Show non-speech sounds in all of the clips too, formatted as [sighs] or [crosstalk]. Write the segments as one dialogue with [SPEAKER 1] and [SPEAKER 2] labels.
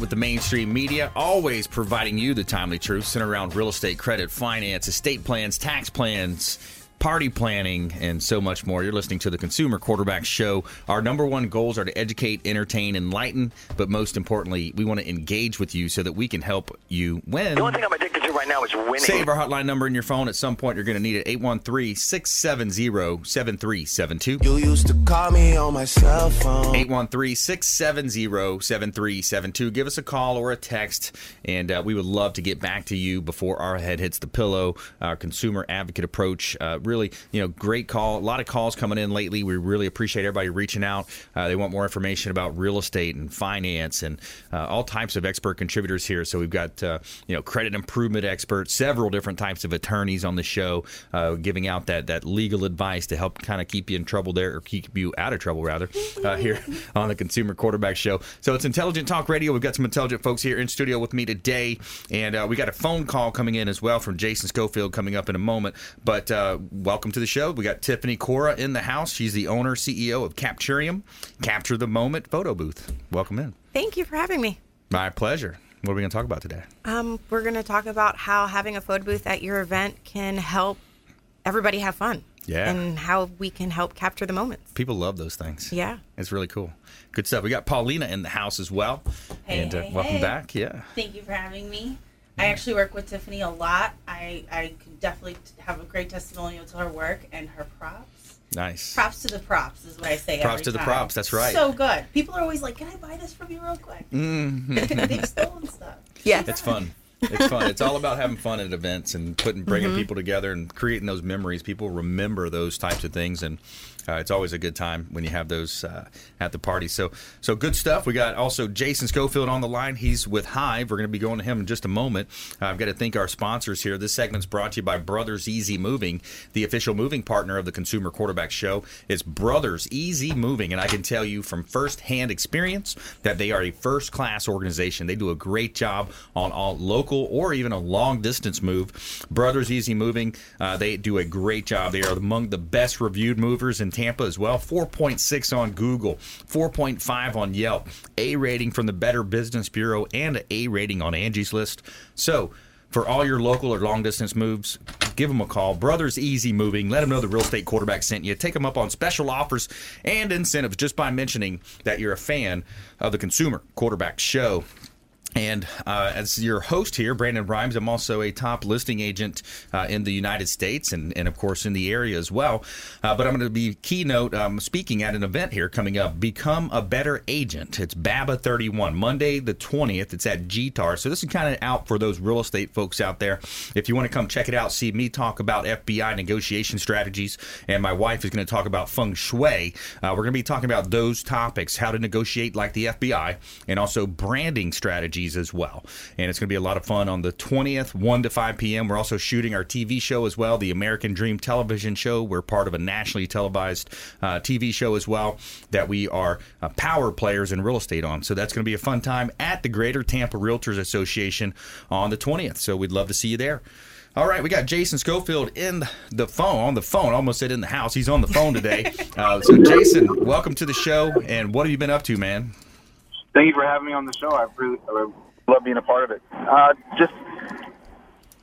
[SPEAKER 1] with the mainstream media, always providing you the timely truth centered around real estate, credit, finance, estate plans, tax plans party planning, and so much more. You're listening to the Consumer Quarterback Show. Our number one goals are to educate, entertain, enlighten, but most importantly, we want to engage with you so that we can help you win.
[SPEAKER 2] The only thing I'm addicted to right now is winning.
[SPEAKER 1] Save our hotline number in your phone. At some point, you're going to need it 813 670 7372.
[SPEAKER 3] You used to call me on my cell phone.
[SPEAKER 1] 813 670 7372. Give us a call or a text, and uh, we would love to get back to you before our head hits the pillow. Our consumer advocate approach. Uh, really, you know, great call. A lot of calls coming in lately. We really appreciate everybody reaching out. Uh, they want more information about real estate and finance and uh, all types of expert contributors here. So we've got, uh, you know, credit improvement experts, several different types of attorneys on the show, uh, giving out that, that legal advice to help kind of keep you in trouble there or keep you out of trouble, rather, uh, [laughs] here on the Consumer Quarterback Show. So it's Intelligent Talk Radio. We've got some intelligent folks here in studio with me today. And uh, we got a phone call coming in as well from Jason Schofield coming up in a moment. But welcome to the show. We got Tiffany Cora in the house. She's the owner, CEO of Capturiam, Capture the Moment photo booth. Welcome in.
[SPEAKER 4] Thank you for having me.
[SPEAKER 1] My pleasure. What are we going to talk about today?
[SPEAKER 4] Um, we're going to talk about how having a photo booth at your event can help everybody have fun.
[SPEAKER 1] Yeah.
[SPEAKER 4] And how we can help capture the moments.
[SPEAKER 1] People love those things.
[SPEAKER 4] Yeah.
[SPEAKER 1] It's really cool. Good stuff. We got Paulina in the house as well.
[SPEAKER 5] Hey,
[SPEAKER 1] and uh,
[SPEAKER 5] hey,
[SPEAKER 1] welcome
[SPEAKER 5] hey.
[SPEAKER 1] back. Yeah.
[SPEAKER 5] Thank you for having me. I actually work with Tiffany a lot. I, I could definitely have a great testimonial to her work and her props.
[SPEAKER 1] Nice.
[SPEAKER 5] Props to the props is what I say.
[SPEAKER 1] Props
[SPEAKER 5] every
[SPEAKER 1] to the props, that's right.
[SPEAKER 5] So good. People are always like, "Can I buy this from you real quick?"
[SPEAKER 1] Mm-hmm. [laughs]
[SPEAKER 5] They've stolen stuff.
[SPEAKER 4] Yeah,
[SPEAKER 1] It's fun. It's fun. It's all about having fun at events and putting bringing people together and creating those memories. People remember those types of things, and uh, it's always a good time when you have those uh, at the party. So, so good stuff. We got also Jason Schofield on the line. He's with Hive. We're going to be going to him in just a moment. Uh, I've got to thank our sponsors here. This segment's brought to you by Brothers Easy Moving, the official moving partner of the Consumer Quarterback Show. It's Brothers Easy Moving, and I can tell you from firsthand experience that they are a first class organization. They do a great job on all local or even a long distance move. Brothers Easy Moving, uh, they do a great job. They are among the best reviewed movers in Tampa as well. 4.6 on Google, 4.5 on Yelp, A rating from the Better Business Bureau, and an A rating on Angie's List. So, for all your local or long distance moves, give them a call. Brothers Easy Moving. Let them know the real estate quarterback sent you. Take them up on special offers and incentives just by mentioning that you're a fan of the Consumer Quarterback Show. And uh, as your host here, Brandon Rhymes, I'm also a top listing agent uh, in the United States and, and, of course, in the area as well. Uh, but I'm going to be keynote um, speaking at an event here coming up Become a Better Agent. It's BABA 31, Monday the 20th. It's at GTAR. So this is kind of out for those real estate folks out there. If you want to come check it out, see me talk about FBI negotiation strategies, and my wife is going to talk about feng shui. Uh, we're going to be talking about those topics how to negotiate like the FBI and also branding strategies as well. And it's going to be a lot of fun on the 20th, 1 to 5 p.m. We're also shooting our TV show as well, the American Dream television show. We're part of a nationally televised uh, TV show as well that we are uh, power players in real estate on. So that's going to be a fun time at the Greater Tampa Realtors Association on the 20th. So we'd love to see you there. All right, we got Jason Schofield in the phone, on the phone, almost said in the house. He's on the phone today. [laughs] Uh, so, Jason, welcome to the show. And what have you been up to, man?
[SPEAKER 6] Thank you for having me on the show. I really I love being a part of it. Uh, just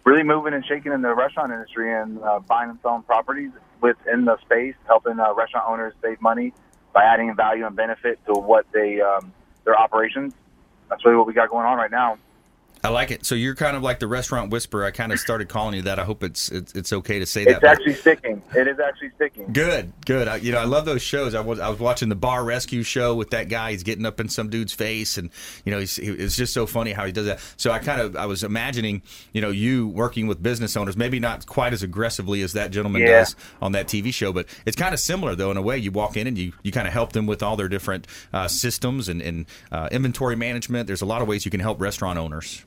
[SPEAKER 6] really moving and shaking in the restaurant industry and uh, buying and selling properties within the space, helping uh, restaurant owners save money by adding value and benefit to what they um, their operations. That's really what we got going on right now.
[SPEAKER 1] I like it. So you're kind of like the restaurant whisperer. I kind of started calling you that. I hope it's it's, it's okay to say
[SPEAKER 6] It's
[SPEAKER 1] that.
[SPEAKER 6] It's actually sticking. It is actually sticking.
[SPEAKER 1] Good, good. I, you know, I love those shows. I was I was watching the bar rescue show with that guy. He's getting up in some dude's face, and you know, he's, he, it's just so funny how he does that. So I kind of I was imagining, you know, you working with business owners, maybe not quite as aggressively as that gentleman
[SPEAKER 6] Yeah.
[SPEAKER 1] does on that TV show, but it's kind of similar though in a way. You walk in and you you kind of help them with all their different uh, systems and, and uh, inventory management. There's a lot of ways you can help restaurant owners.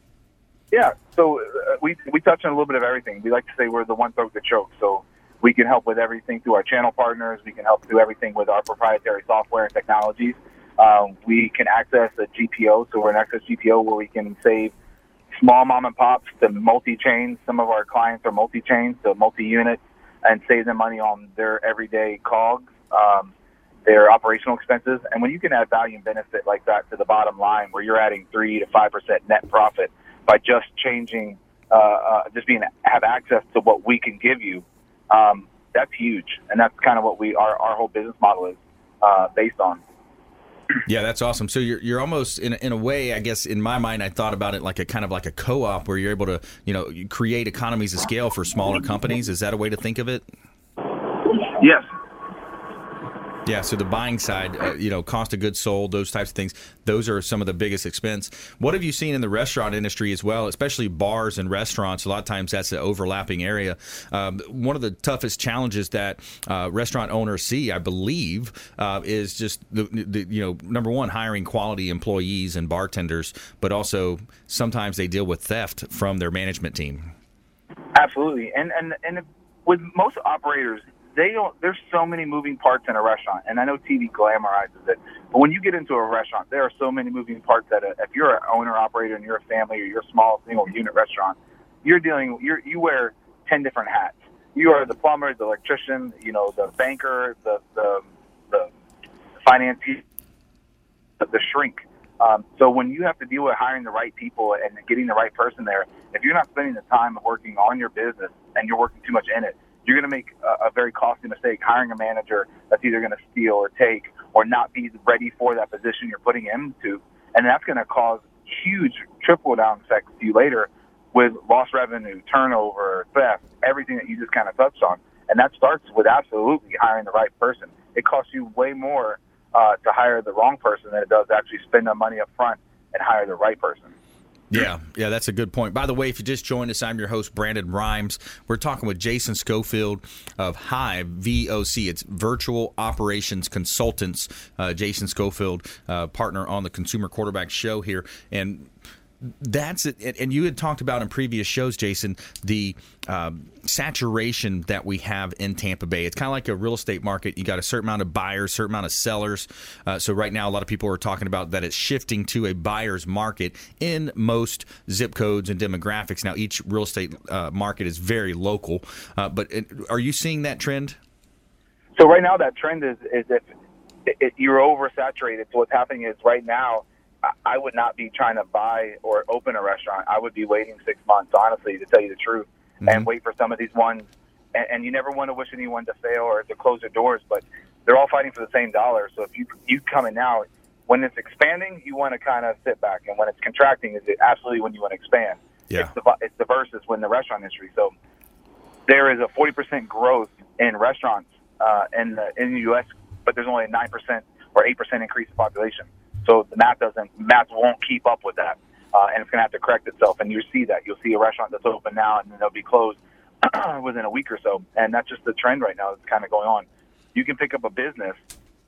[SPEAKER 6] Yeah, so uh, we we touch on a little bit of everything. We like to say we're the one throat that chokes. So we can help with everything through our channel partners. We can help do everything with our proprietary software and technologies. Um, we can access a GPO, so we're an access GPO where we can save small mom and pops to multi chains. Some of our clients are multi chains, so multi units, and save them money on their everyday cogs, um, their operational expenses. And when you can add value and benefit like that to the bottom line, where you're adding three to five percent net profit by just changing, uh, uh, just being have access to what we can give you, um, that's huge, and that's kind of what we our our whole business model is uh, based on.
[SPEAKER 1] Yeah, that's awesome. So you're you're almost in a, in a way, I guess, in my mind, I thought about it like a kind of like a co-op where you're able to, you know, create economies of scale for smaller companies. Is that a way to think of it?
[SPEAKER 6] Yes.
[SPEAKER 1] Yeah. So the buying side, uh, you know, cost of goods sold, those types of things, those are some of the biggest expense. What have you seen in the restaurant industry as well, especially bars and restaurants? A lot of times that's the overlapping area. Um, one of the toughest challenges that uh, restaurant owners see, I believe, uh, is just the, the you know number one hiring quality employees and bartenders, but also sometimes they deal with theft from their management team.
[SPEAKER 6] Absolutely, and and and with most operators, they don't. There's so many moving parts in a restaurant, and I know TV glamorizes it, but when you get into a restaurant, there are so many moving parts that uh, if you're an owner operator and you're a family or you're a small single unit restaurant, you're dealing. You're you wear ten different hats. You are the plumber, the electrician, you know, the banker, the the the financier, the shrink. Um, so when you have to deal with hiring the right people and getting the right person there, if you're not spending the time working on your business and you're working too much in it, you're going to make a, a very costly mistake hiring a manager that's either going to steal or take or not be ready for that position you're putting him to, and that's going to cause huge triple down effects to you later with lost revenue, turnover, theft, everything that you just kind of touched on. And that starts with absolutely hiring the right person. It costs you way more uh, to hire the wrong person than it does actually spend the money up front and hire the right person.
[SPEAKER 1] Yeah, yeah, that's a good point. By the way, if you just joined us, I'm your host, Brandon Rhymes. We're talking with Jason Schofield of Hive VOC. It's Virtual Operations Consultants. Uh, Jason Schofield, uh, partner on the Consumer Quarterback Show here. And that's it. And- you had talked about in previous shows, Jason, the um, saturation that we have in Tampa Bay. It's kind of like a real estate market. You got a certain amount of buyers, certain amount of sellers. Uh, so right now, a lot of people are talking about that it's shifting to a buyer's market in most zip codes and demographics. Now, each real estate uh, market is very local. Uh, but it, are you seeing that trend?
[SPEAKER 6] So right now, that trend is is if it, you're oversaturated. So what's happening is right now, I, would not be trying to buy or open a restaurant. I would be waiting six months, honestly, to tell you the truth, and wait for some of these ones. And, and you never want to wish anyone to fail or to close their doors, but they're all fighting for the same dollar. So if you you come in now, when it's expanding, you want to kind of sit back, and when it's contracting, is it absolutely when you want to expand.
[SPEAKER 1] Yeah.
[SPEAKER 6] It's the it's the versus when the restaurant industry. So there is a 40% growth in restaurants uh, in the in the U.S., but there's only a nine percent or eight percent increase in population. So the math doesn't math won't keep up with that, uh, and it's going to have to correct itself. And you see that you'll see a restaurant that's open now, and then they'll be closed [clears throat] within a week or so. And that's just the trend right now that's kind of going on. You can pick up a business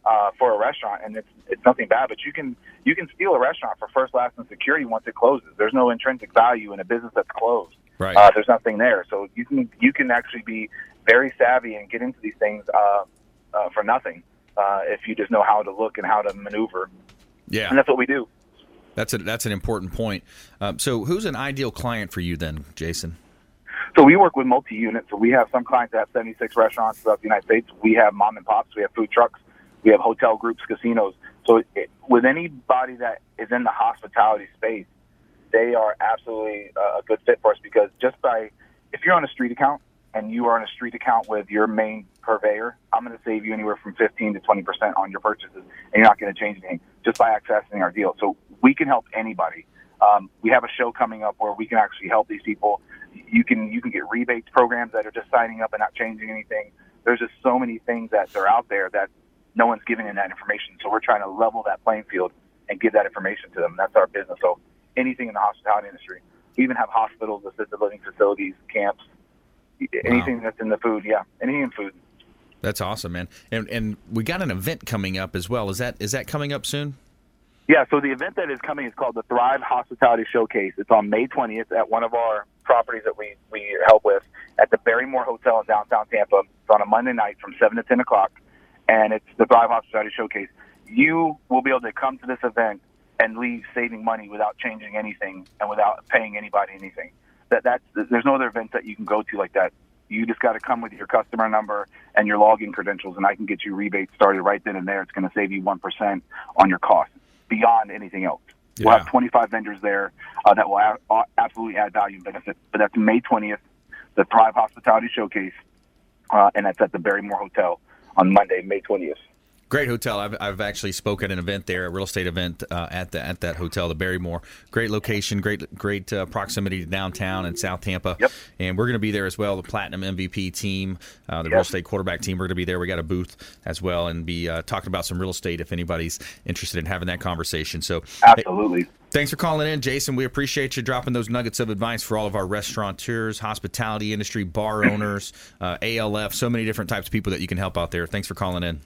[SPEAKER 6] uh, for a restaurant, and it's it's nothing bad, but you can you can steal a restaurant for first, last, and security once it closes. There's no intrinsic value in a business that's closed.
[SPEAKER 1] Right.
[SPEAKER 6] Uh, there's nothing there, so you can you can actually be very savvy and get into these things uh, uh, for nothing uh, if you just know how to look and how to maneuver,
[SPEAKER 1] Yeah.
[SPEAKER 6] and that's what we do.
[SPEAKER 1] That's a, that's an important point. Um, so, who's an ideal client for you then, Jason?
[SPEAKER 6] So we work with multi-units. So we have some clients that have 76 restaurants throughout the United States. We have mom and pops. We have food trucks. We have hotel groups, casinos. So it, with anybody that is in the hospitality space, they are absolutely uh, a good fit for us because just by if you're on a street account and you are on a street account with your main purveyor, I'm going to save you anywhere from 15 to 20 percent on your purchases, and you're not going to change anything just by accessing our deal. So we can help anybody. Um, we have a show coming up where we can actually help these people. You can you can get rebates programs that are just signing up and not changing anything. There's just so many things that are out there that no one's giving them that information. So we're trying to level that playing field and give that information to them. That's our business. So anything in the hospitality industry. We even have hospitals, assisted living facilities, camps, anything that's in the food. Yeah, anything in food.
[SPEAKER 1] That's awesome, man. And and we got an event coming up as well. Is that is that coming up soon?
[SPEAKER 6] Yeah, so the event that is coming is called the Thrive Hospitality Showcase. It's on May 20th at one of our properties that we, we help with at the Barrymore Hotel in downtown Tampa. It's on a Monday night from 7 to 10 o'clock, and it's the Thrive Hospitality Showcase. You will be able to come to this event and leave saving money without changing anything and without paying anybody anything. That that's there's no other event that you can go to like that. You just got to come with your customer number and your login credentials, and I can get you rebates started right then and there. It's going to save you one percent on your cost beyond anything else.
[SPEAKER 1] Yeah.
[SPEAKER 6] We'll have 25 vendors there uh, that will absolutely add value and benefit. But that's May 20th, the Thrive Hospitality Showcase, uh, and that's at the Barrymore Hotel on Monday, May 20th.
[SPEAKER 1] Great hotel. I've, I've actually spoke at an event there, a real estate event uh, at the at that hotel, the Barrymore. Great location, great great uh, proximity to downtown and South Tampa.
[SPEAKER 6] Yep.
[SPEAKER 1] And we're going to be there as well. The Platinum MVP team, uh, the
[SPEAKER 6] Yep.
[SPEAKER 1] real estate quarterback team. We're going to be there. We got a booth as well, and be uh, talking about some real estate if anybody's interested in having that conversation. So
[SPEAKER 6] Absolutely.
[SPEAKER 1] Thanks for calling in, Jason. We appreciate you dropping those nuggets of advice for all of our restaurateurs, hospitality industry, bar owners, uh, ALF, so many different types of people that you can help out there. Thanks for calling in.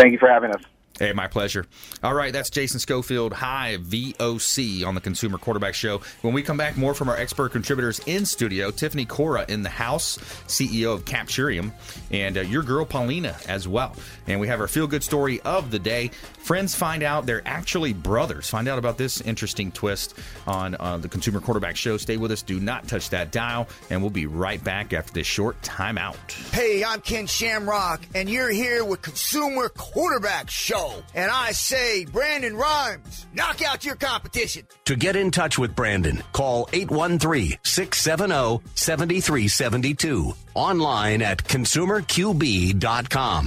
[SPEAKER 6] Thank you for having us.
[SPEAKER 1] Hey, my pleasure. All right, that's Jason Schofield, Hive VOC on the Consumer Quarterback Show. When we come back, more from our expert contributors in studio. Tiffany Cora in the house, CEO of Capturiam, and uh, your girl Paulina as well. And we have our feel good story of the day. Friends find out they're actually brothers. Find out about this interesting twist on uh, the Consumer Quarterback Show. Stay with us. Do not touch that dial, and we'll be right back after this short timeout.
[SPEAKER 7] Hey, I'm Ken Shamrock, and you're here with Consumer Quarterback Show. And I say, Brandon Rhymes, knock out your competition.
[SPEAKER 8] To get in touch with Brandon, call 813 670 7372. Online at consumerqb.com.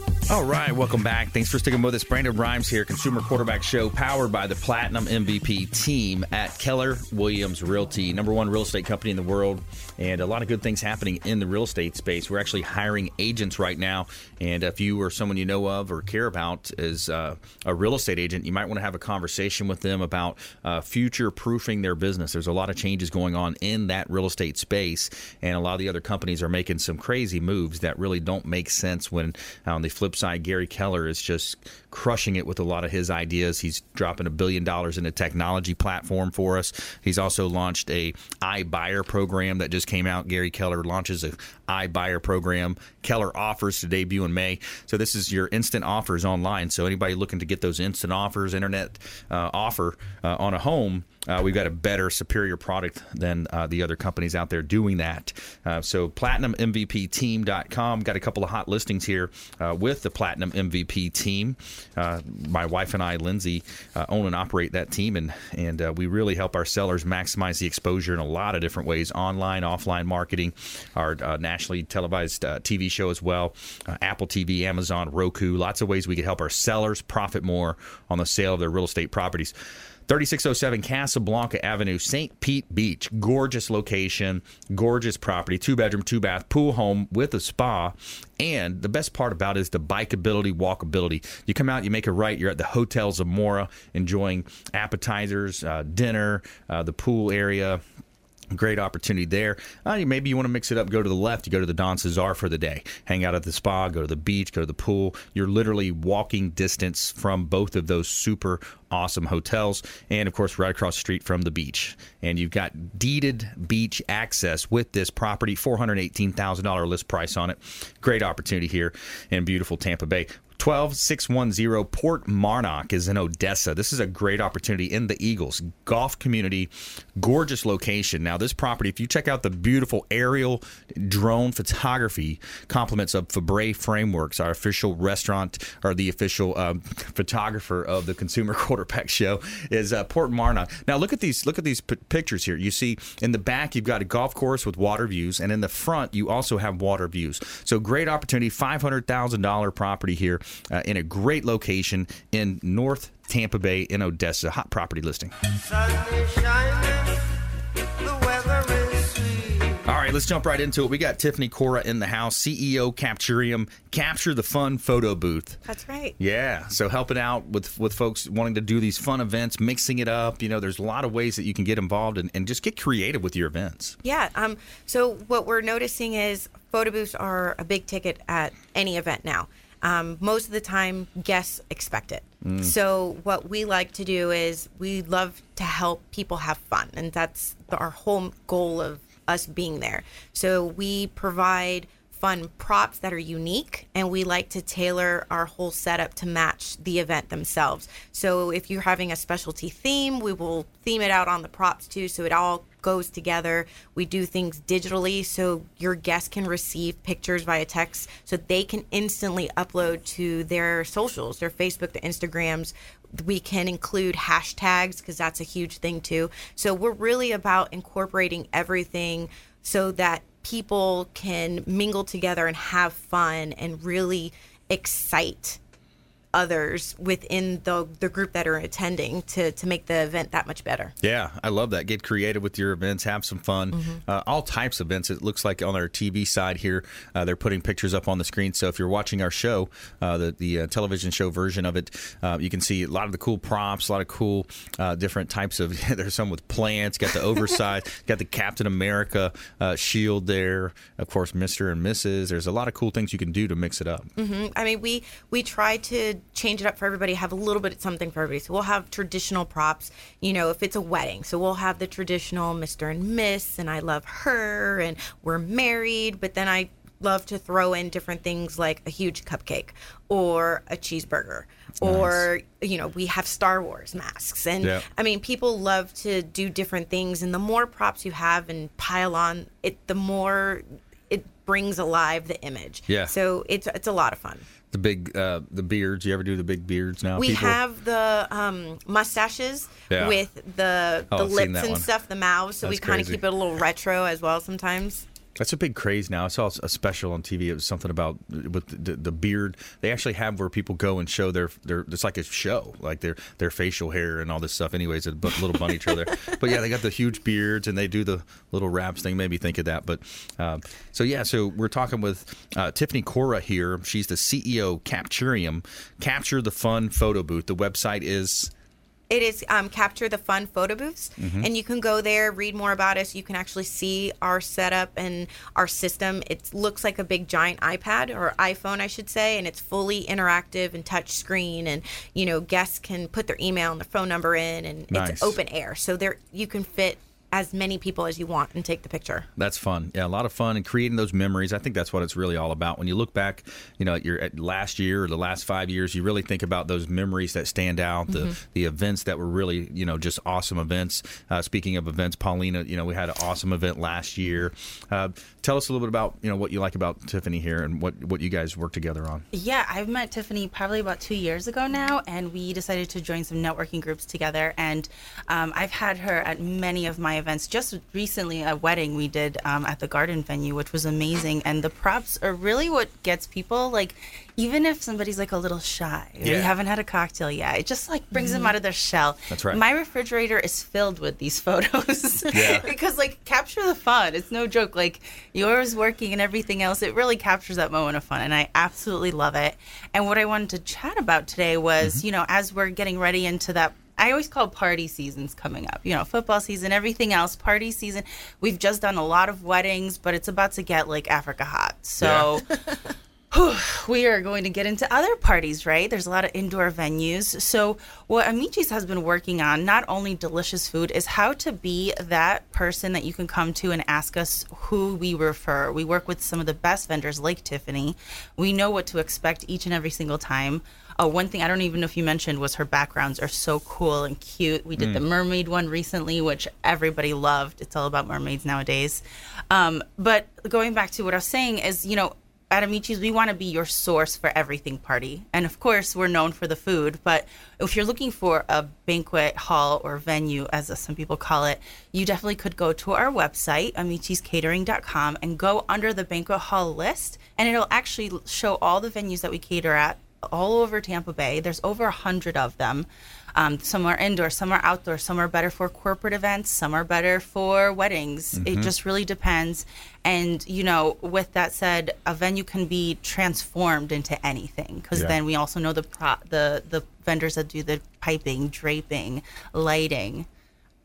[SPEAKER 1] All right, welcome back. Thanks for sticking with us. Brandon Rhymes here, Consumer Quarterback Show, powered by the Platinum MVP team at Keller Williams Realty, number one real estate company in the world, and a lot of good things happening in the real estate space. We're actually hiring agents right now, and if you or someone you know of or care about is uh, a real estate agent, you might want to have a conversation with them about uh, future proofing their business. There's a lot of changes going on in that real estate space, and a lot of the other companies are making some crazy moves that really don't make sense when uh, on the flip side, Gary Keller is just crushing it with a lot of his ideas. He's dropping a billion dollars in a technology platform for us. He's also launched a iBuyer program that just came out. Gary Keller launches a iBuyer program. Keller offers to debut in May. So this is your instant offers online. So anybody looking to get those instant offers, internet uh, offer uh, on a home uh, we've got a better, superior product than uh, the other companies out there doing that. Uh, so, platinummvpteam.com. Got a couple of hot listings here uh, with the Platinum MVP team. Uh, my wife and I, Lindsay, uh, own and operate that team, and and we really help our sellers maximize the exposure in a lot of different ways: online, offline marketing, our nationally televised TV show as well, Apple TV, Amazon, Roku. Lots of ways we can help our sellers profit more on the sale of their real estate properties. 3607 Casablanca Avenue, St. Pete Beach. Gorgeous location, gorgeous property, two bedroom, two bath, pool home with a spa. And the best part about it is the bikeability, walkability. You come out, you make a right, you're at the Hotel Zamora enjoying appetizers, uh, dinner, uh, the pool area. Great opportunity there. Uh, maybe you want to mix it up, go to the left, you go to the Don Cesar for the day, hang out at the spa, go to the beach, go to the pool. You're literally walking distance from both of those super awesome hotels, and of course, right across the street from the beach. And you've got deeded beach access with this property, $418,000 list price on it. Great opportunity here in beautiful Tampa Bay. 12610 Port Marnock is in Odessa. This is a great opportunity in the Eagles golf community. Gorgeous location. Now, this property, if you check out the beautiful aerial drone photography compliments of Fabre Frameworks, our official restaurant or the official um, [laughs] photographer of the Consumer [laughs] Quarterback Show, is uh, Port Marnock. Now, look at these. Look at these p- pictures here. You see in the back, you've got a golf course with water views, and in the front, you also have water views. So, great opportunity. Five hundred thousand dollar property here uh, in a great location in North Tampa Bay in Odessa. Hot property listing. All right, let's jump right into it. We got Tiffany Cora in the house, CEO Capturiam, Capture the Fun photo booth.
[SPEAKER 4] That's right.
[SPEAKER 1] Yeah, so helping out with with folks wanting to do these fun events, mixing it up. You know, there's a lot of ways that you can get involved and, and just get creative with your events.
[SPEAKER 4] Yeah. Um, so what we're noticing is photo booths are a big ticket at any event now. Um, most of the time, guests expect it.
[SPEAKER 9] Mm.
[SPEAKER 4] So what we like to do is we love to help people have fun, and that's the, our whole goal of us being there. So we provide fun props that are unique and we like to tailor our whole setup to match the event themselves. So if you're having a specialty theme, we will theme it out on the props too so it all goes together. We do things digitally so your guests can receive pictures via text so they can instantly upload to their socials, their Facebook, their Instagrams. We can include hashtags because that's a huge thing too. So we're really about incorporating everything so that people can mingle together and have fun and really excite others within the the group that are attending to to make the event that much better.
[SPEAKER 1] Yeah, I love that. Get creative with your events, have some fun.
[SPEAKER 4] Mm-hmm.
[SPEAKER 1] Uh, all types of events. It looks like on our TV side here, uh, they're putting pictures up on the screen. So if you're watching our show, uh, the the uh, television show version of it, uh, you can see a lot of the cool props, a lot of cool uh, different types of. [laughs] there's some with plants. Got the [laughs] oversized. got the Captain America shield there. Of course, Mister and Mrs. There's a lot of cool things you can do to mix it up.
[SPEAKER 4] hmm I mean, we we try to change it up for everybody. Have a little bit of something for everybody. So we'll have traditional props. You know, if it's a wedding, so we'll have the traditional Mister and Miss, and I love her, and we're married. But then I love to throw in different things like a huge cupcake or a cheeseburger or you know we have star wars masks and
[SPEAKER 9] Yep.
[SPEAKER 4] i mean people love to do different things and the more props you have and pile on it the more it brings alive the image
[SPEAKER 1] Yeah.
[SPEAKER 4] so it's it's a lot of fun
[SPEAKER 1] The big uh, the beards. You ever do the big beards now?
[SPEAKER 4] we
[SPEAKER 1] people?
[SPEAKER 4] have the um, mustaches
[SPEAKER 1] Yeah.
[SPEAKER 4] with the
[SPEAKER 1] Oh,
[SPEAKER 4] the
[SPEAKER 1] I've
[SPEAKER 4] lips and
[SPEAKER 1] one.
[SPEAKER 4] stuff the mouths so we kind of keep it a little retro as well sometimes
[SPEAKER 1] That's a big craze now. I saw a special on TV. It was something about with the, the beard. They actually have where people go and show their their. It's like a show, like their their facial hair and all this stuff. Anyways, a little bunny trail there. [laughs] But yeah, they got the huge beards and they do the little raps thing. Made me think of that. But um, so yeah, so we're talking with uh, Tiffany Cora here. She's the CEO Capturiam. Capture the Fun Photo Booth. The website is.
[SPEAKER 4] It is um, capture the fun photo booths,
[SPEAKER 1] Mhm.
[SPEAKER 4] and you can go there, read more about us. You can actually see our setup and our system. It looks like a big giant iPad or iPhone, I should say, and it's fully interactive and touch screen. And you know, guests can put their email and their phone number in, and
[SPEAKER 1] Nice.
[SPEAKER 4] it's open air, so there you can fit as many people as you want and take the picture.
[SPEAKER 1] That's fun. Yeah, a lot of fun and creating those memories. I think that's what it's really all about. When you look back, you know, at your at last year or the last five years, you really think about those memories that stand out, the
[SPEAKER 4] Mhm.
[SPEAKER 1] the events that were really, you know, just awesome events. Uh, speaking of events, Paulina, you know, we had an awesome event last year. Uh, tell us a little bit about you know what you like about Tiffany here and what what you guys work together on.
[SPEAKER 5] Yeah, I've met Tiffany probably about two years ago now, and we decided to join some networking groups together. And um, I've had her at many of my events. Just recently, a wedding we did um, at the garden venue, which was amazing. And the props are really what gets people like, even if somebody's like a little shy, or they haven't had a cocktail yet, it just like brings them
[SPEAKER 9] Mhm.
[SPEAKER 5] out of their shell.
[SPEAKER 9] That's right.
[SPEAKER 5] My refrigerator is filled with these photos [laughs]
[SPEAKER 9] Yeah.
[SPEAKER 5] because like capture the fun. It's no joke. Like yours working and everything else, it really captures that moment of fun, and I absolutely love it. And what I wanted to chat about today was, you know, as we're getting ready into that. I always call party seasons coming up. You know, football season, everything else, party season. We've just done a lot of weddings, but it's about to get like Africa hot. So [laughs] Whew, we are going to get into other parties, right? There's a lot of indoor venues. So, what Amici's has been working on, not only delicious food, is how to be that person that you can come to and ask us who we refer. We work with some of the best vendors like Tiffany. We know what to expect each and every single time. Oh, one thing I don't even know if you mentioned was her backgrounds are so cool and cute. We did
[SPEAKER 9] Mm.
[SPEAKER 5] the mermaid one recently, which everybody loved. It's all about mermaids nowadays. Um, but going back to what I was saying is, you know, at Amici's, we want to be your source for everything party. And of course, we're known for the food. But if you're looking for a banquet hall or venue, as some people call it, you definitely could go to our website, amiciscatering.com, and go under the banquet hall list. And it'll actually show all the venues that we cater at all over Tampa Bay. There's over a hundred of them. Um, some are indoor, some are outdoor, some are better for corporate events, some are better for weddings. It
[SPEAKER 9] Mhm.
[SPEAKER 5] just really depends. And you know, with that said, a venue can be transformed into anything because
[SPEAKER 9] Yeah.
[SPEAKER 5] then we also know the pro- the the vendors that do the piping, draping, lighting.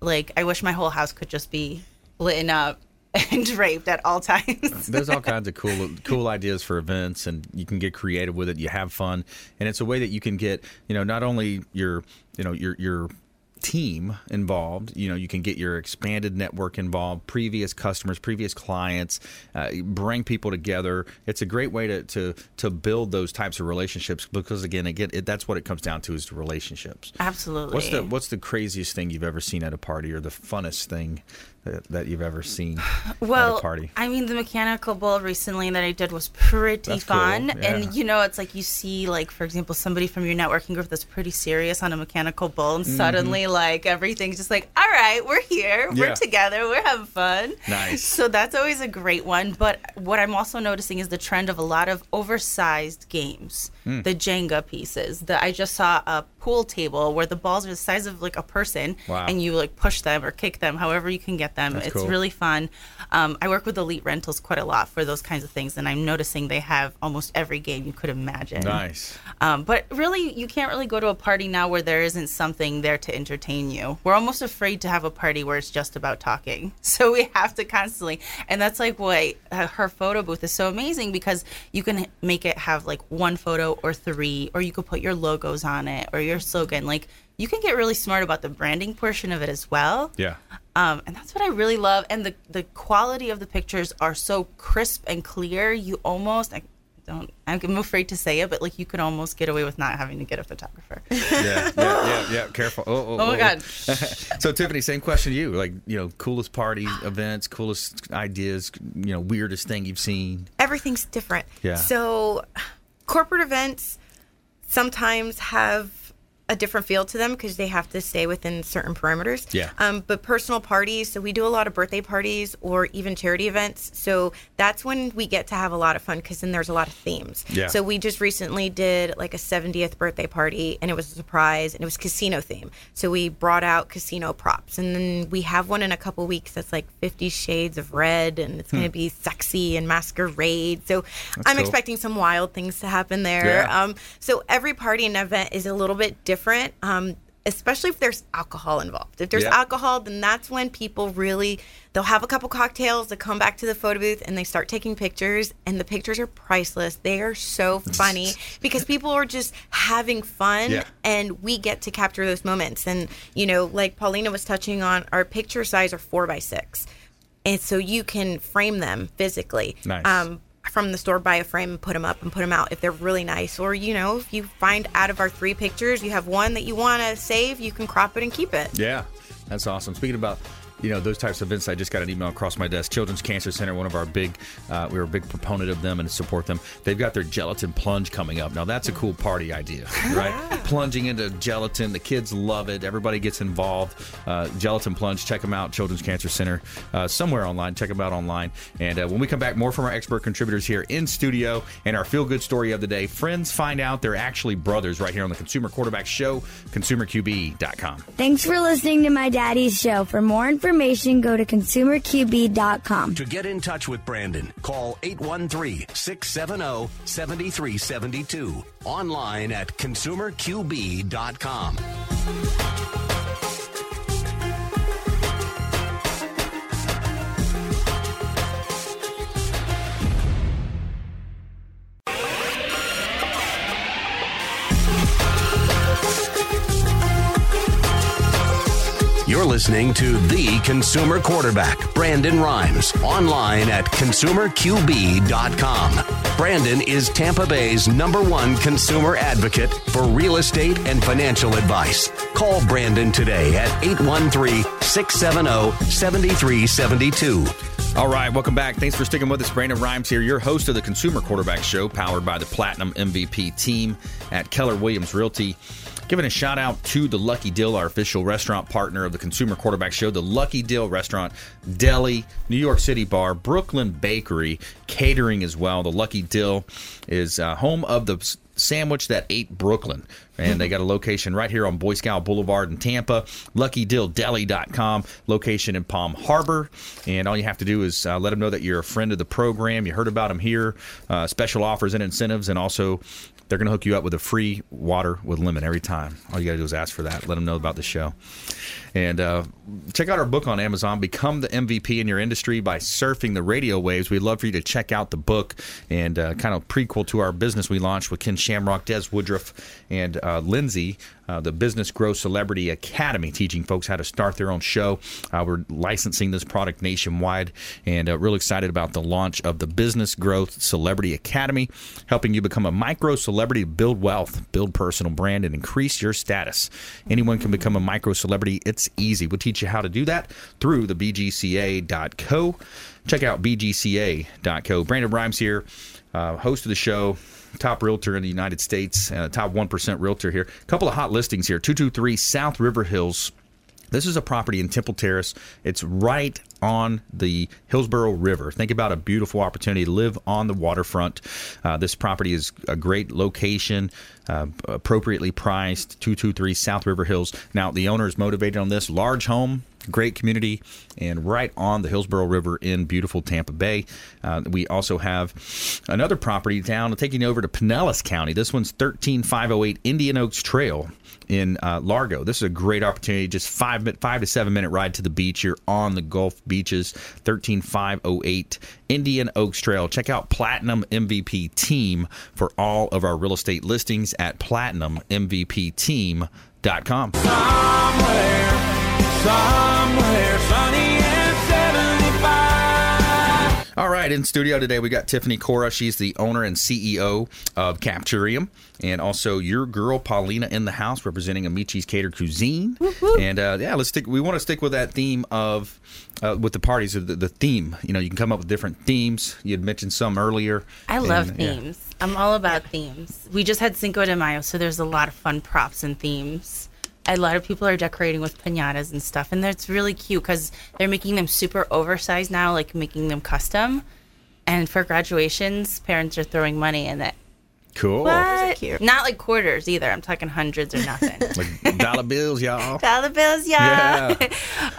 [SPEAKER 5] Like I wish my whole house could just be lit up and [laughs] draped at all times.
[SPEAKER 1] There's all kinds of cool cool ideas for events, and you can get creative with it. You have fun, and it's a way that you can get you know not only your you know your your team involved you know you can get your expanded network involved previous customers previous clients uh, bring people together it's a great way to, to to build those types of relationships because again again it, that's what it comes down to is the relationships
[SPEAKER 5] Absolutely.
[SPEAKER 1] what's the what's the craziest thing you've ever seen at a party or the funnest thing that, that you've ever seen at
[SPEAKER 5] well,
[SPEAKER 1] a party
[SPEAKER 5] I mean, the mechanical bull recently that I did was pretty
[SPEAKER 1] That's cool,
[SPEAKER 5] fun.
[SPEAKER 1] yeah.
[SPEAKER 5] And, you know, it's like you see, like, for example, somebody from your networking group that's pretty serious on a mechanical bull, and
[SPEAKER 1] Mhm.
[SPEAKER 5] suddenly, like, everything's just like, all right, we're here,
[SPEAKER 1] Yeah.
[SPEAKER 5] we're together, we're having fun.
[SPEAKER 1] Nice.
[SPEAKER 5] So that's always a great one. But what I'm also noticing is the trend of a lot of oversized games,
[SPEAKER 9] Hmm.
[SPEAKER 5] the Jenga pieces. The, I just saw a pool table where the balls are the size of like a person,
[SPEAKER 9] Wow.
[SPEAKER 5] and you like push them or kick them, however you can get them.
[SPEAKER 9] That's
[SPEAKER 5] it's
[SPEAKER 9] cool.
[SPEAKER 5] really fun. Um, I work with Elite Rentals quite a lot for those kinds of things, and I'm noticing they have almost every game you could imagine.
[SPEAKER 1] Nice.
[SPEAKER 5] Um, but really, you can't really go to a party now where there isn't something there to entertain you. We're almost afraid to have a party where it's just about talking. [laughs] So we have to constantly, and that's like why uh, her photo booth is so amazing because you can make it have like one photo or three, or you could put your logos on it or your slogan. Like you can get really smart about the branding portion of it as well.
[SPEAKER 1] yeah
[SPEAKER 5] Um, and that's what I really love. And the the quality of the pictures are so crisp and clear. You almost I don't. I'm afraid to say it, but like you could almost get away with not having to get a photographer.
[SPEAKER 1] yeah, yeah, yeah, yeah. Careful. Oh, oh, [laughs]
[SPEAKER 5] Oh my God. [laughs]
[SPEAKER 1] so, Tiffany, same question to you. Like, you know, coolest party [gasps] events, coolest ideas, you know, weirdest thing you've seen.
[SPEAKER 4] Everything's different.
[SPEAKER 1] Yeah.
[SPEAKER 4] So, corporate events sometimes have a different feel to them because they have to stay within certain parameters.
[SPEAKER 9] Yeah.
[SPEAKER 4] Um, but personal parties, so we do a lot of birthday parties or even charity events. So that's when we get to have a lot of fun because then there's a lot of themes.
[SPEAKER 9] Yeah.
[SPEAKER 4] So we just recently did like a 70th birthday party and it was a surprise and it was casino theme. So we brought out casino props and then we have one in a couple weeks that's like 50 shades of red and it's going to
[SPEAKER 9] Hmm.
[SPEAKER 4] be sexy and masquerade. So
[SPEAKER 9] That's
[SPEAKER 4] I'm
[SPEAKER 9] cool.
[SPEAKER 4] expecting some wild things to happen there.
[SPEAKER 9] Yeah.
[SPEAKER 4] Um, so every party and event is a little bit different. Um, especially if there's alcohol involved. If there's alcohol, then that's when people really they'll have a couple cocktails, they come back to the photo booth and they start taking pictures and the pictures are priceless. They are so [laughs] funny because people are just having fun
[SPEAKER 9] Yeah.
[SPEAKER 4] and we get to capture those moments. And you know, like Paulina was touching on, our picture size are four by six. And so you can frame them physically.
[SPEAKER 1] Nice.
[SPEAKER 4] Um, from the store, buy a frame and put them up and put them out if they're really nice. Or, you know, if you find out of our three pictures, you have one that you want to save, you can crop it and keep it.
[SPEAKER 1] Yeah, that's awesome. Speaking about you know those types of events, I just got an email across my desk. Children's Cancer Center, one of our big, uh, we were a big proponent of them and support them. They've got their gelatin plunge coming up. Now that's a cool party idea, [laughs] right? Plunging into gelatin, the kids love it. Everybody gets involved. Uh, gelatin plunge, check them out. Children's Cancer Center, uh, somewhere online. Check them out online. And uh, when we come back, more from our expert contributors here in studio and our feel good story of the day. Friends find out they're actually brothers right here on the Consumer Quarterback Show, ConsumerQB.com.
[SPEAKER 9] Thanks for listening to my daddy's show. For more information, go to consumerqb.com.
[SPEAKER 8] To get in touch with Brandon, call 813 670 7372. Online at consumerqb.com. listening to The Consumer Quarterback, Brandon Rhymes, online at consumerqb.com. Brandon is Tampa Bay's number one consumer advocate for real estate and financial advice. Call Brandon today at 813 670 7372.
[SPEAKER 1] All right, welcome back. Thanks for sticking with us. Brandon Rhymes here, your host of the Consumer Quarterback Show, powered by the Platinum MVP team at Keller Williams Realty. Giving a shout out to the Lucky Dill, our official restaurant partner of the Consumer Quarterback Show, the Lucky Dill Restaurant, Deli, New York City Bar, Brooklyn Bakery, catering as well. The Lucky Dill is uh, home of the sandwich that ate Brooklyn. And they got a location right here on Boy Scout Boulevard in Tampa. LuckyDillDeli.com, location in Palm Harbor. And all you have to do is uh, let them know that you're a friend of the program. You heard about them here, uh, special offers and incentives, and also they're going to hook you up with a free water with lemon every time. All you got to do is ask for that. Let them know about the show. And uh, check out our book on Amazon, Become the MVP in Your Industry by Surfing the Radio Waves. We'd love for you to check out the book and uh, kind of prequel to our business we launched with Ken Shamrock, Des Woodruff, and uh, Lindsay, uh, the Business Growth Celebrity Academy, teaching folks how to start their own show. Uh, we're licensing this product nationwide and uh, really excited about the launch of the Business Growth Celebrity Academy, helping you become a micro celebrity, build wealth, build personal brand, and increase your status. Anyone can become a micro celebrity. It's easy. We'll teach you how to do that through the BGCA.co. Check out BGCA.co. Brandon Rhymes here, uh, host of the show, top realtor in the United States, uh, top 1% realtor here. A couple of hot listings here 223 South River Hills. This is a property in Temple Terrace. It's right on the Hillsborough River. Think about a beautiful opportunity to live on the waterfront. Uh, this property is a great location, uh, appropriately priced. 223 South River Hills. Now, the owner is motivated on this large home, great community, and right on the Hillsborough River in beautiful Tampa Bay. Uh, we also have another property down taking over to Pinellas County. This one's 13508 Indian Oaks Trail in uh, Largo. This is a great opportunity. Just five five to seven minute ride to the beach. You're on the Gulf beaches. 13508 Indian Oaks Trail. Check out Platinum MVP Team for all of our real estate listings at platinummvpteam.com.
[SPEAKER 10] Somewhere, somewhere sunny
[SPEAKER 1] right, in studio today we got Tiffany Cora. She's the owner and CEO of Capturiam, and also your girl Paulina in the house representing Amici's Cater Cuisine. And uh, yeah, let's stick. We want to stick with that theme of uh, with the parties. The, the theme, you know, you can come up with different themes. You had mentioned some earlier.
[SPEAKER 5] I love
[SPEAKER 1] And, yeah.
[SPEAKER 5] themes. I'm all about themes. We just had Cinco de Mayo, so there's a lot of fun props and themes. A lot of people are decorating with pinatas and stuff, and that's really cute because they're making them super oversized now, like making them custom. And for graduations, parents are throwing money in it.
[SPEAKER 1] Cool.
[SPEAKER 5] What? Not like quarters either. I'm talking hundreds or nothing. [laughs]
[SPEAKER 1] Like dollar bills, y'all.
[SPEAKER 5] Dollar bills, yeah.
[SPEAKER 1] Yeah.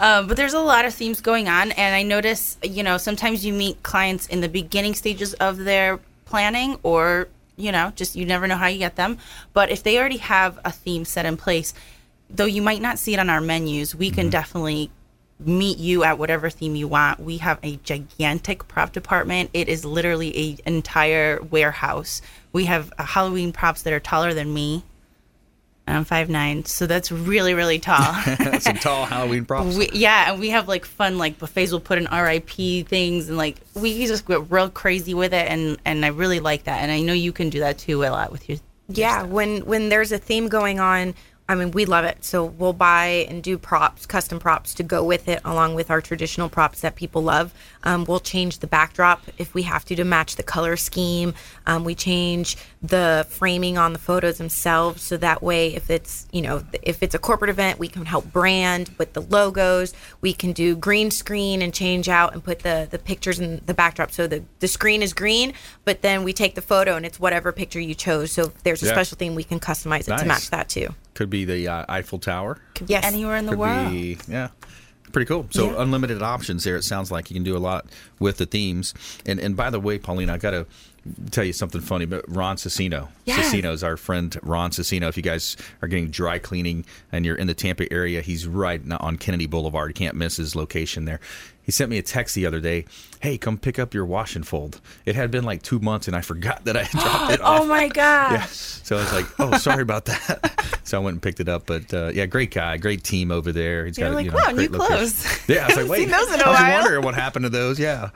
[SPEAKER 1] [laughs]
[SPEAKER 5] um, but there's a lot of themes going on, and I notice, you know, sometimes you meet clients in the beginning stages of their planning, or you know, just you never know how you get them. But if they already have a theme set in place, though you might not see it on our menus, we
[SPEAKER 1] Mm-hmm.
[SPEAKER 5] can definitely meet you at whatever theme you want. We have a gigantic prop department. It is literally a entire warehouse. We have uh, Halloween props that are taller than me. I'm five nine, so that's really really tall. [laughs]
[SPEAKER 1] Some tall Halloween props.
[SPEAKER 5] We, yeah, and we have like fun like buffets. We'll put in RIP things, and like we just get real crazy with it, and and I really like that. And I know you can do that too a lot with your.
[SPEAKER 4] yeah when when there's a theme going on i mean we love it. So we'll buy and do props custom props to go with it along with our traditional props that people love. Um, we'll change the backdrop if we have to to match the color scheme. Um, we change the framing on the photos themselves so that way if it's you know if it's a corporate event we can help brand with the logos. We can do green screen and change out and put the the pictures in the backdrop so the the screen is green but then we take the photo and it's whatever picture you chose. So if there's a
[SPEAKER 1] Yeah.
[SPEAKER 4] special theme we can customize it
[SPEAKER 1] Nice.
[SPEAKER 4] to match that too
[SPEAKER 1] Could be the uh, Eiffel Tower.
[SPEAKER 5] Could be
[SPEAKER 4] Yes.
[SPEAKER 5] anywhere in the
[SPEAKER 1] Could
[SPEAKER 5] world.
[SPEAKER 1] be yeah. Pretty cool. So
[SPEAKER 4] Yeah.
[SPEAKER 1] unlimited options there. It sounds like you can do a lot with the themes. And and by the way, Paulina, I got to tell you something funny. But Ron Cicino,
[SPEAKER 4] Yes.
[SPEAKER 1] Our friend Ron Cicino. If you guys are getting dry cleaning and you're in the Tampa area, he's right on Kennedy Boulevard. You can't miss his location there. He sent me a text the other day. Hey, come pick up your wash and fold. It had been like two months, and I forgot that I had dropped [gasps] it off.
[SPEAKER 4] oh my [laughs] gosh
[SPEAKER 1] Yeah. So I was like, oh, sorry about that. [laughs] so I went and picked it up. But uh, yeah, great guy, great team over there. He's
[SPEAKER 5] You're
[SPEAKER 1] got
[SPEAKER 5] like,
[SPEAKER 1] you know,
[SPEAKER 5] wow,
[SPEAKER 1] great
[SPEAKER 5] new clothes.
[SPEAKER 1] Yeah, I was like, [laughs] wait,
[SPEAKER 5] seen those in a
[SPEAKER 1] I was
[SPEAKER 5] while.
[SPEAKER 1] wondering what happened to those. Yeah,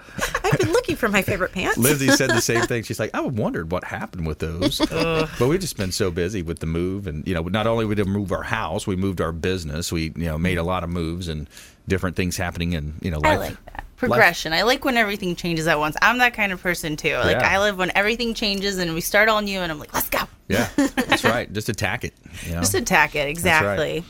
[SPEAKER 4] i've been looking for my favorite pants
[SPEAKER 1] Lizzie said the same thing. She's like, I wondered what happened with those. [laughs] but we've just been so busy with the move, and you know, not only we didn't move our house, we moved our business. We you know made a lot of moves and different things happening in you know
[SPEAKER 5] I
[SPEAKER 1] life.
[SPEAKER 5] like that progression. I like when everything changes at once. I'm that kind of person too. Like
[SPEAKER 1] Yeah.
[SPEAKER 5] I live when everything changes and we start all new, and I'm like, let's go.
[SPEAKER 1] Yeah, [laughs] that's right. Just attack it. You know?
[SPEAKER 5] Just attack it exactly.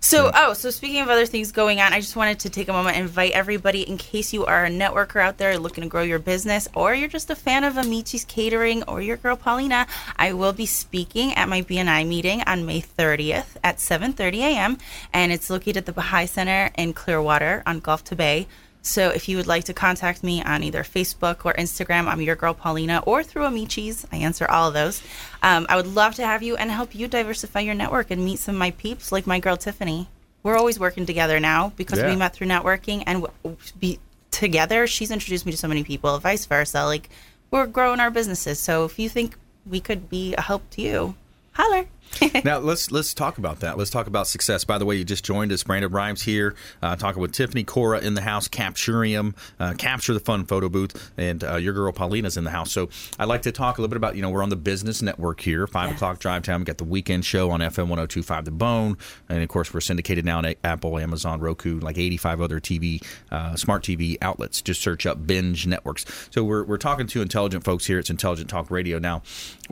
[SPEAKER 5] So, oh, so speaking of other things going on, I just wanted to take a moment and invite everybody in case you are a networker out there looking to grow your business or you're just a fan of Amici's Catering or your girl Paulina. I will be speaking at my BNI meeting on May 30th at 7:30 a.m. and it's located at the Baha'i Center in Clearwater on Gulf to Bay. So if you would like to contact me on either Facebook or Instagram, I'm your girl Paulina, or through Amici's, I answer all of those. Um, I would love to have you and help you diversify your network and meet some of my peeps, like my girl Tiffany. We're always working together now because
[SPEAKER 1] Yeah.
[SPEAKER 5] we met through networking and w- be together. She's introduced me to so many people, vice versa. Like we're growing our businesses. So if you think we could be a help to you, holler. [laughs]
[SPEAKER 1] now let's let's talk about that. Let's talk about success. By the way, you just joined us. Brandon Rhymes here, uh, talking with Tiffany Cora in the house, Capturiam, uh, Capture the Fun photo booth, and uh, your girl Paulina's in the house. So I'd like to talk a little bit about you know we're on the business network here, five o'clock drive time. We got the weekend show on FM 102.5 The Bone, and of course we're syndicated now on Apple, Amazon, Roku, like 85 other TV, uh, smart TV outlets. Just search up Binge Networks. So we're we're talking to intelligent folks here. It's Intelligent Talk Radio. Now,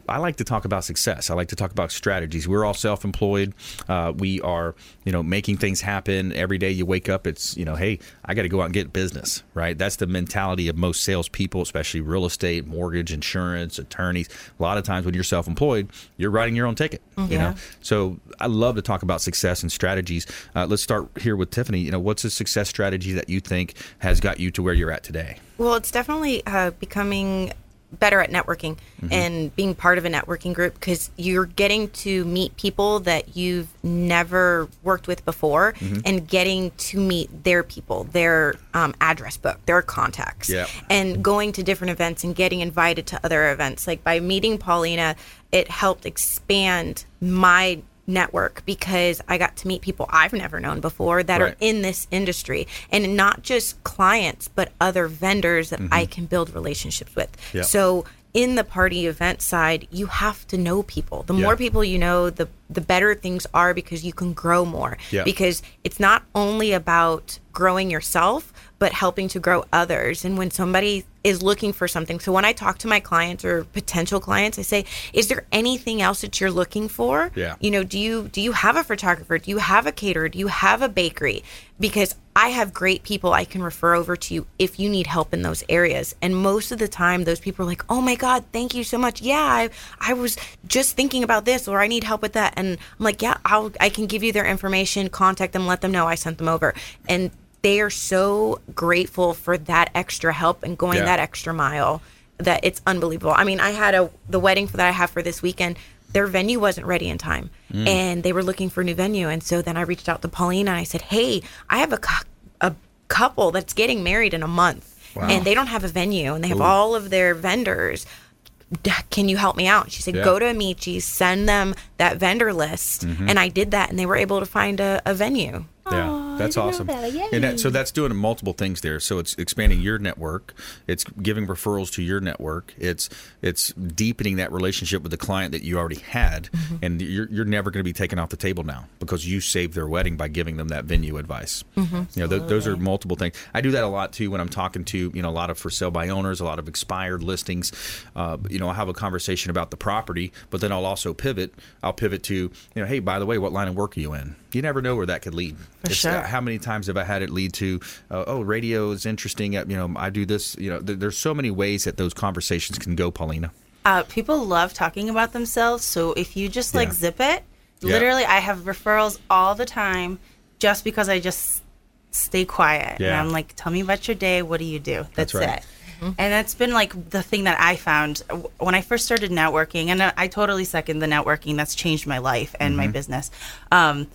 [SPEAKER 1] I like to talk about success. I like to talk about strategies. We're all self-employed. Uh, we are, you know, making things happen every day. You wake up, it's, you know, hey, I got to go out and get business, right? That's the mentality of most salespeople, especially real estate, mortgage, insurance, attorneys. A lot of times when you're self-employed, you're writing your own ticket. You
[SPEAKER 4] Yeah.
[SPEAKER 1] know, so I love to talk about success and strategies. Uh, let's start here with Tiffany. You know, what's a success strategy that you think has got you to where you're at today?
[SPEAKER 4] Well, it's definitely uh, becoming better at networking and being part of a networking group because you're getting to meet people that you've never worked with before and getting to meet their people, their um, address book, their contacts,
[SPEAKER 1] Yeah.
[SPEAKER 4] and going to different events and getting invited to other events. Like by meeting Paulina, it helped expand my network because I got to meet people I've never known before that
[SPEAKER 1] Right.
[SPEAKER 4] are in this industry and not just clients but other vendors that I mm-hmm. can build relationships with.
[SPEAKER 1] Yeah.
[SPEAKER 4] So in the party event side, you have to know people. The
[SPEAKER 1] Yeah.
[SPEAKER 4] more people you know, the the better things are because you can grow more.
[SPEAKER 1] Yeah.
[SPEAKER 4] Because it's not only about growing yourself, but helping to grow others. And when somebody is looking for something, so when I talk to my clients or potential clients, I say, "Is there anything else that you're looking for?
[SPEAKER 1] Yeah.
[SPEAKER 4] You know, do you do you have a photographer? Do you have a caterer? Do you have a bakery? Because I have great people I can refer over to you if you need help in those areas. And most of the time, those people are like, "Oh my God, thank you so much. Yeah, I I was just thinking about this, or I need help with that." And I'm like, "Yeah, I'll I can give you their information. Contact them. Let them know I sent them over." And they are so grateful for that extra help and going
[SPEAKER 1] Yeah.
[SPEAKER 4] that extra mile that it's unbelievable. I mean, I had a the wedding that I have for this weekend. their venue wasn't ready in time
[SPEAKER 11] Mm.
[SPEAKER 4] and they were looking for a new venue. And so then I reached out to Paulina and I said, Hey, I have a, cou- a couple that's getting married in a month
[SPEAKER 11] Wow.
[SPEAKER 4] and they don't have a venue and they have
[SPEAKER 11] Ooh.
[SPEAKER 4] all of their vendors. Can you help me out? She said,
[SPEAKER 1] Yeah.
[SPEAKER 4] Go to Amici's, send them that vendor list.
[SPEAKER 1] Mhm.
[SPEAKER 4] And I did that and they were able to find a, a venue.
[SPEAKER 1] Yeah, that's awesome.
[SPEAKER 4] that.
[SPEAKER 1] And that, so that's doing multiple things there. So it's expanding your network. It's giving referrals to your network. It's it's deepening that relationship with the client that you already had,
[SPEAKER 4] Mm-hmm.
[SPEAKER 1] and you're you're never going to be taken off the table now because you saved their wedding by giving them that venue advice.
[SPEAKER 11] Mhm.
[SPEAKER 1] You know, th- those are multiple things. I do that a lot too when I'm talking to you know a lot of for sale by owners, a lot of expired listings. Uh, you know, I'll have a conversation about the property, but then I'll also pivot. I'll pivot to you know, hey, by the way, what line of work are you in? You never know where that could lead.
[SPEAKER 5] For
[SPEAKER 1] It's,
[SPEAKER 5] sure.
[SPEAKER 1] uh, how many times have I had it lead to, uh, oh, radio is interesting. uh, You know, I do this. You know, th- there's so many ways that those conversations can go, Paulina.
[SPEAKER 5] Uh, people love talking about themselves, so if you just like
[SPEAKER 1] Yeah.
[SPEAKER 5] zip it,
[SPEAKER 1] Yeah.
[SPEAKER 5] literally, I have referrals all the time, just because I just stay quiet and
[SPEAKER 1] Yeah.
[SPEAKER 5] I'm like, tell me about your day. What do you do?
[SPEAKER 1] That's
[SPEAKER 5] That's,
[SPEAKER 1] right.
[SPEAKER 5] it. And that's been like the thing that I found when I first started networking, and I totally second the networking. That's changed my life and my
[SPEAKER 1] Mm-hmm.
[SPEAKER 11] Mhm.
[SPEAKER 5] business. Um,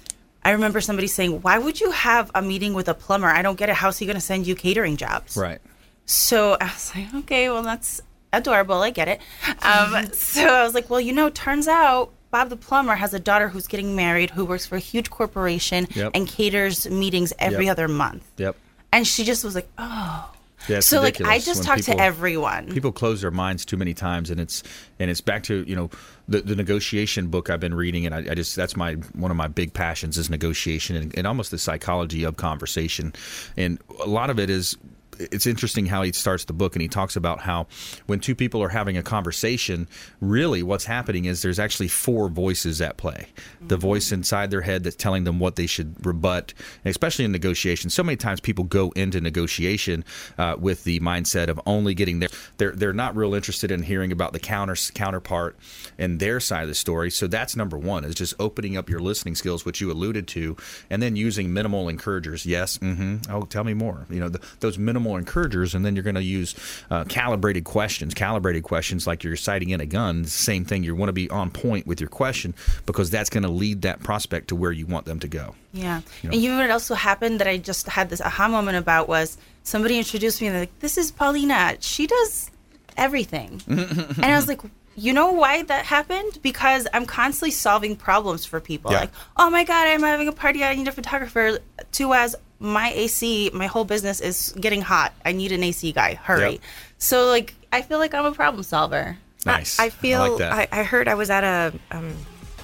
[SPEAKER 5] I remember somebody saying, "Why would you have a meeting with a plumber? I don't get it. How's he going to send you catering jobs?"
[SPEAKER 1] Right.
[SPEAKER 5] So I was like, okay, well, that's adorable. I get it. Um, [laughs] so I was like, well, you know, turns out Bob the plumber has a daughter who's getting married who works for a huge corporation
[SPEAKER 1] Yep.
[SPEAKER 5] and caters meetings every
[SPEAKER 1] Yep.
[SPEAKER 5] other month.
[SPEAKER 1] Yep.
[SPEAKER 5] And she just was like, oh.
[SPEAKER 1] Yeah,
[SPEAKER 5] so like I just talk to everyone.
[SPEAKER 1] People close their minds too many times, and it's and it's back to you know the, the negotiation book I've been reading, and I, I just that's my one of my big passions is negotiation and, and almost the psychology of conversation, and a lot of it is. It's interesting how he starts the book and he talks about how when two people are having a conversation, really what's happening is there's actually four voices at play. The voice inside their head that's telling them what they should rebut, especially in negotiation. So many times people go into negotiation uh, with the mindset of only getting their they're they're not real interested in hearing about the counter counterpart and their side of the story. So that's number one is just opening up your listening skills, which you alluded to, and then using minimal encouragers. Yes, mm-hmm. Oh, tell me more. You know the, those minimal encouragers, and then you're going to use uh, calibrated questions. Calibrated questions like you're sighting in a gun. Same thing. You want to be on point with your question because that's going to lead that prospect to where you want them to go.
[SPEAKER 5] Yeah.
[SPEAKER 1] You know.
[SPEAKER 5] And you know what also happened that I just had this aha moment about was somebody introduced me and they're like, this is Paulina. She does everything. [laughs] and I was like, you know why that happened? Because I'm constantly solving problems for people.
[SPEAKER 11] Yeah.
[SPEAKER 5] Like, oh my God, I'm having a party. I need a photographer. To as my AC, my whole business is getting hot. I need an AC guy. Hurry.
[SPEAKER 4] Yep.
[SPEAKER 5] So, like, I feel like I'm a problem solver.
[SPEAKER 1] Nice.
[SPEAKER 4] I, I feel I, I heard I was at a um,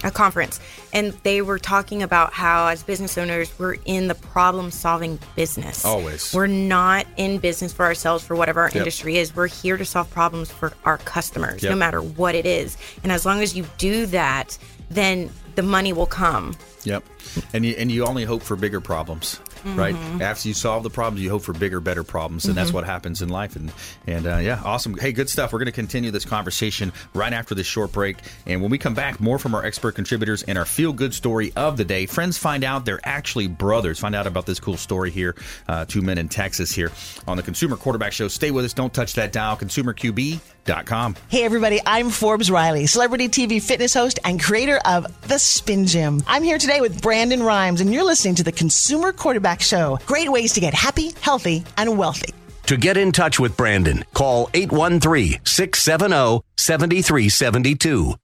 [SPEAKER 4] a conference and they were talking about how as business owners we're in the problem solving business.
[SPEAKER 1] Always.
[SPEAKER 4] We're not in business for ourselves for whatever our
[SPEAKER 1] Yep.
[SPEAKER 4] industry is. We're here to solve problems for our customers, no matter what it is. And as long as you do that, then the money will come.
[SPEAKER 1] Yep. And you and you only hope for bigger problems, right?
[SPEAKER 4] Mhm.
[SPEAKER 1] After you solve the problems, you hope for bigger, better problems, and that's
[SPEAKER 4] Mhm.
[SPEAKER 1] what happens in life. And and uh, yeah, awesome. Hey, good stuff. We're going to continue this conversation right after this short break, and when we come back, more from our expert contributors and our feel good story of the day. Friends find out they're actually brothers. Find out about this cool story here. Uh, two men in Texas here on the Consumer Quarterback Show. Stay with us. Don't touch that dial. ConsumerQB.com.
[SPEAKER 12] Hey, everybody, I'm Forbes Riley, celebrity TV fitness host and creator of The Spin Gym. I'm here today with Brandon Rhymes, and you're listening to the Consumer Quarterback Show. Great ways to get happy, healthy, and wealthy.
[SPEAKER 8] To get in touch with Brandon, call 813 670 7372.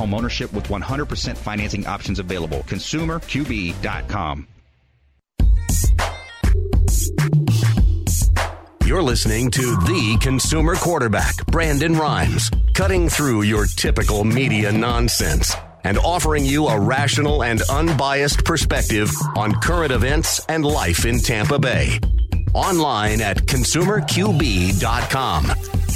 [SPEAKER 13] home ownership with 100% financing options available. ConsumerQB.com.
[SPEAKER 8] You're listening to the consumer quarterback, Brandon Rhymes, cutting through your typical media nonsense and offering you a rational and unbiased perspective on current events and life in Tampa Bay. Online at consumerqb.com.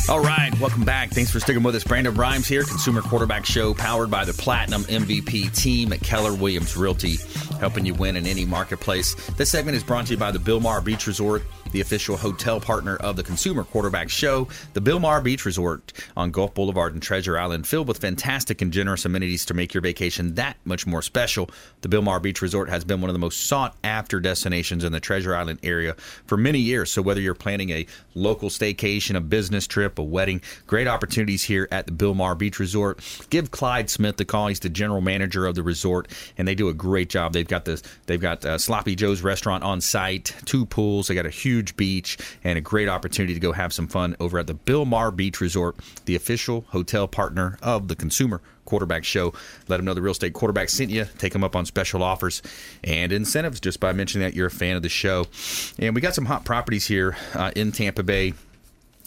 [SPEAKER 1] All right, welcome back. Thanks for sticking with us. Brandon Rhymes here, Consumer Quarterback Show, powered by the Platinum MVP team at Keller Williams Realty, helping you win in any marketplace. This segment is brought to you by the Bilmar Beach Resort, the official hotel partner of the Consumer Quarterback Show. The Bilmar Beach Resort on Gulf Boulevard and Treasure Island, filled with fantastic and generous amenities to make your vacation that much more special. The Bilmar Beach Resort has been one of the most sought after destinations in the Treasure Island area for many years. So, whether you're planning a local staycation, a business trip, a wedding, great opportunities here at the Bilmar Beach Resort. Give Clyde Smith the call. He's the general manager of the resort, and they do a great job. They've got the they've got uh, Sloppy Joe's restaurant on site, two pools. They got a huge beach and a great opportunity to go have some fun over at the Bill Bilmar Beach Resort, the official hotel partner of the Consumer Quarterback Show. Let them know the real estate quarterback sent you. Take them up on special offers and incentives just by mentioning that you're a fan of the show. And we got some hot properties here uh, in Tampa Bay